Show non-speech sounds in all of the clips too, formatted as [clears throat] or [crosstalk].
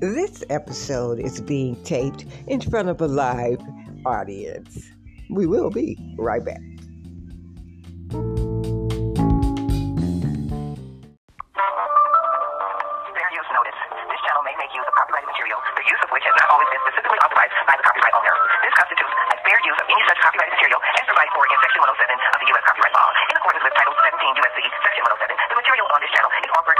This episode is being taped in front of a live audience. We will be right back. Fair use notice. This channel may make use of copyrighted material, the use of which has not always been specifically authorized by the copyright owner. This constitutes a fair use of any such copyrighted material as provided for in Section 107 of the U.S. Copyright Law. In accordance with Title 17 U.S.C. Section 107, the material on this channel is offered,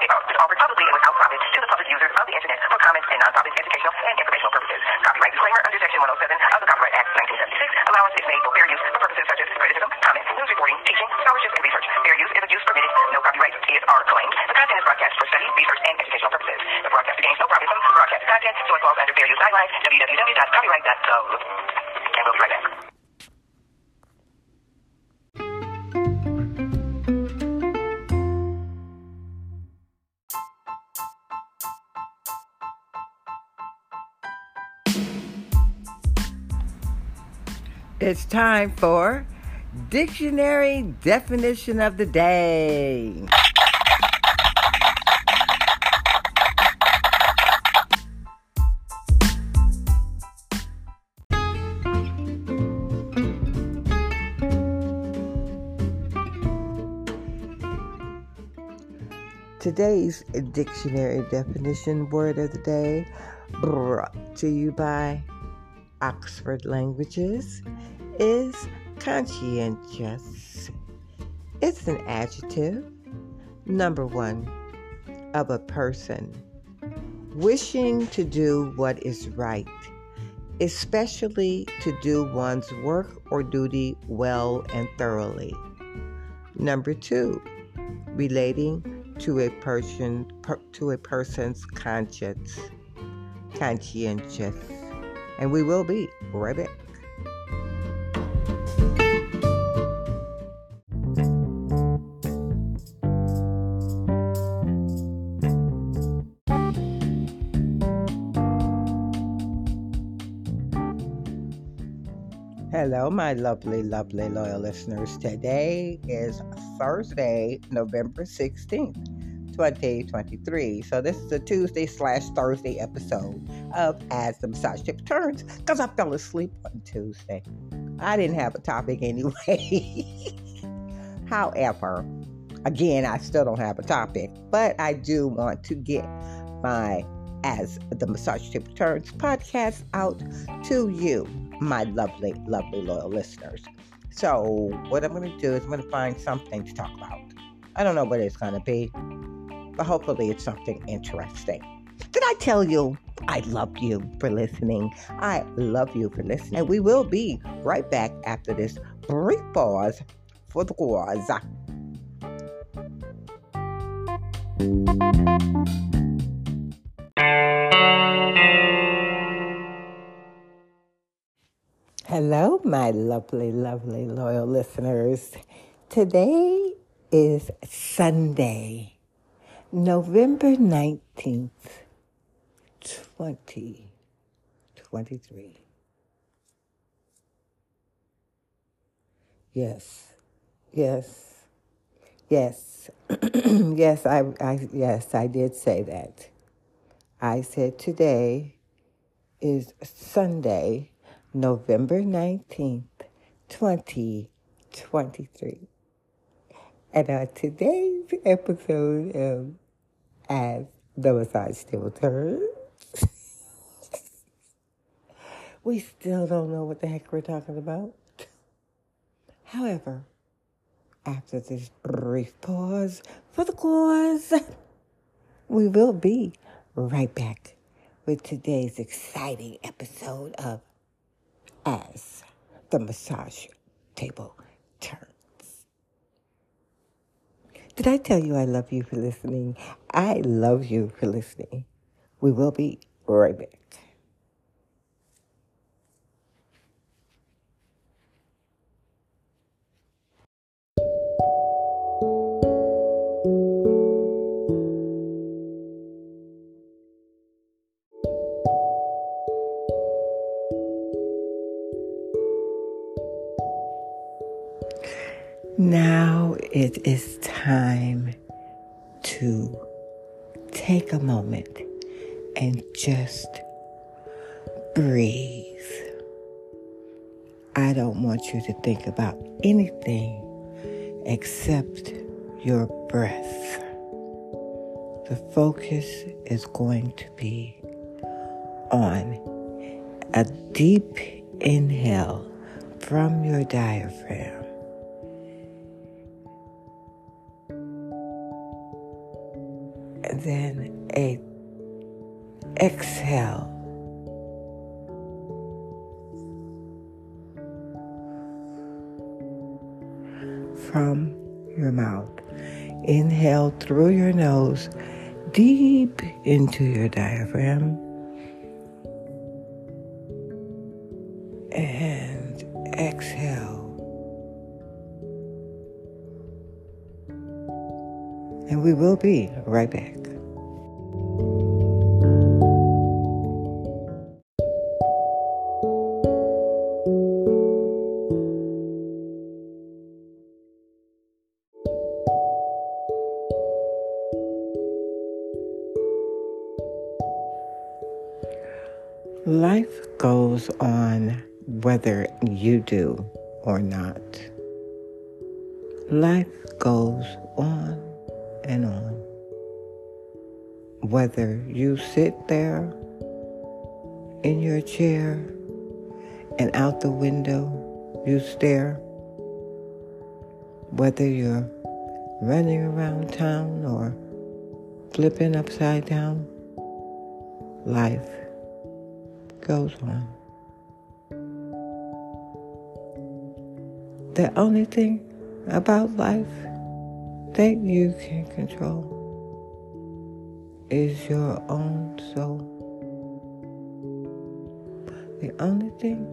is offered publicly and without profit to the public users of the Internet for comments and non-profit educational and informational purposes. Copyright disclaimer under Section 107 of the Copyright Act 1976. Allowance is made for fair use for purposes such as criticism, comment, news reporting, teaching, scholarship, and research. Fair use is a use permitted. No copyright is or claimed. The content is broadcast for study, research, and educational purposes. The broadcast gains no profit from broadcast content, so it falls under fair use guidelines, www.copyright.gov. It's time for Dictionary Definition of the Day. Today's dictionary definition word of the day brought to you by Oxford Languages is conscientious. It's an adjective, number one, of a person wishing to do what is right, especially to do one's work or duty well and thoroughly. Number two, relating to a person per, to a person's conscience, conscientious, and we will be right back. Hello, my lovely, lovely, loyal listeners. Today is Thursday, November 16th, 2023. So, this is a Tuesday slash Thursday episode of As the Massage Tip Turns because I fell asleep on Tuesday. I didn't have a topic anyway. [laughs] However, again, I still don't have a topic, but I do want to get my As the Massage Tip Turns podcast out to you my lovely, lovely, loyal listeners. So, what I'm going to do is I'm going to find something to talk about. I don't know what it's going to be, but hopefully it's something interesting. Did I tell you I love you for listening? I love you for listening. And we will be right back after this brief pause for the cause. Hello, my lovely, lovely, loyal listeners. Today is Sunday, November 19th, 2023. Yes, yes, yes, [clears throat] yes, I, I, yes, I did say that. I said today is Sunday, November 19th, 2023. And on today's episode of As the Massage Still Turns, [laughs] we still don't know what the heck we're talking about. However, after this brief pause for the cause, we will be right back with today's exciting episode of as the massage table turns. Did I tell you I love you for listening? I love you for listening. We will be right back. Now it is time to take a moment and just breathe. I don't want you to think about anything except your breath. The focus is going to be on a deep inhale from your diaphragm. Then a exhale from your mouth. Inhale through your nose deep into your diaphragm. And exhale. And we will be right back. Life goes on whether you do or not. Life goes on and on. Whether you sit there in your chair and out the window you stare, whether you're running around town or flipping upside down, life goes on. The only thing about life that you can control is your own soul. The only thing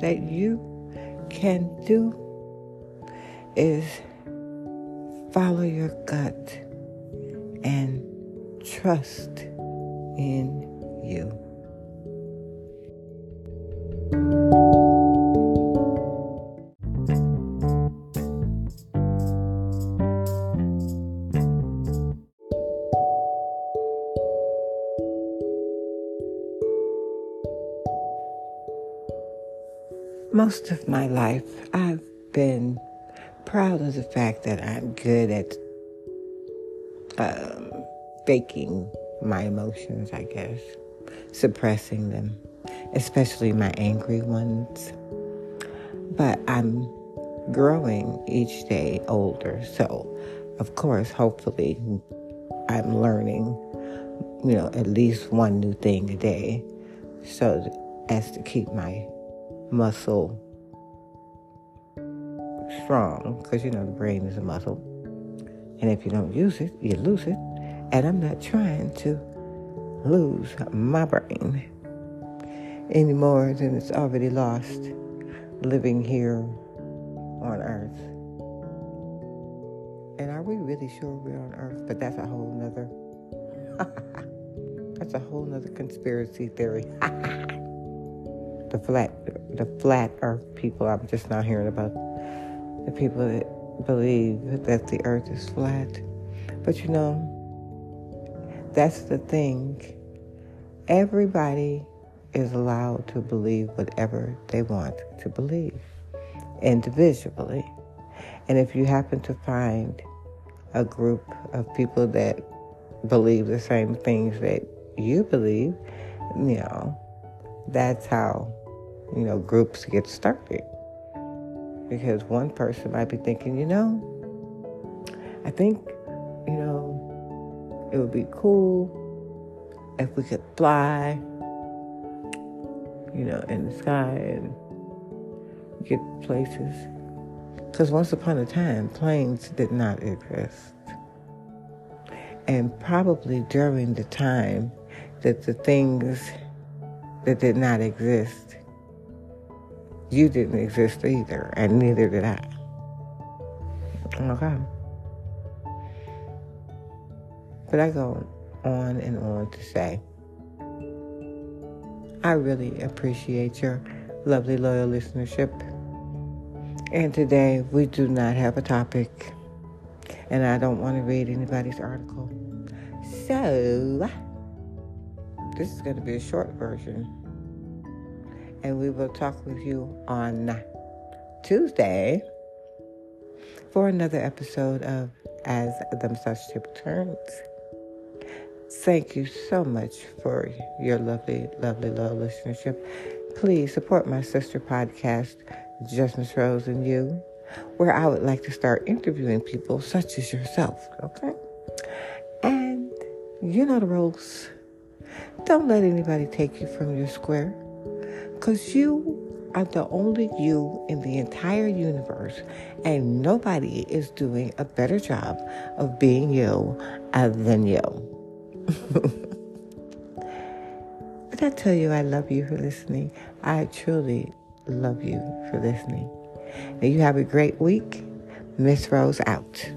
that you can do is follow your gut and trust in you. Most of my life, I've been proud of the fact that I'm good at um, faking my emotions, I guess, suppressing them, especially my angry ones. But I'm growing each day older, so of course, hopefully, I'm learning, you know, at least one new thing a day, so as to keep my muscle strong because you know the brain is a muscle. And if you don't use it, you lose it. And I'm not trying to lose my brain any more than it's already lost living here on earth. And are we really sure we're on earth? But that's a whole nother [laughs] that's a whole nother conspiracy theory. [laughs] the flat the flat earth people I'm just not hearing about the people that believe that the earth is flat. But you know, that's the thing. Everybody is allowed to believe whatever they want to believe individually. And if you happen to find a group of people that believe the same things that you believe, you know, that's how, you know, groups get started. Because one person might be thinking, you know, I think, you know, it would be cool if we could fly, you know, in the sky and get places. Because once upon a time, planes did not exist. And probably during the time that the things that did not exist, you didn't exist either, and neither did I. Okay. But I go on and on to say, I really appreciate your lovely, loyal listenership. And today we do not have a topic, and I don't want to read anybody's article. So, this is going to be a short version. And we will talk with you on Tuesday for another episode of As the Massage Tip Turns. Thank you so much for your lovely, lovely, loyal listenership. Please support my sister podcast, Just Miss Rose and You, where I would like to start interviewing people such as yourself, okay? And you know the rules. Don't let anybody take you from your square, because you are the only you in the entire universe, and nobody is doing a better job of being you uh, than you. [laughs] Did I tell you I love you for listening? I truly love you for listening. And you have a great week. Miss Rose out.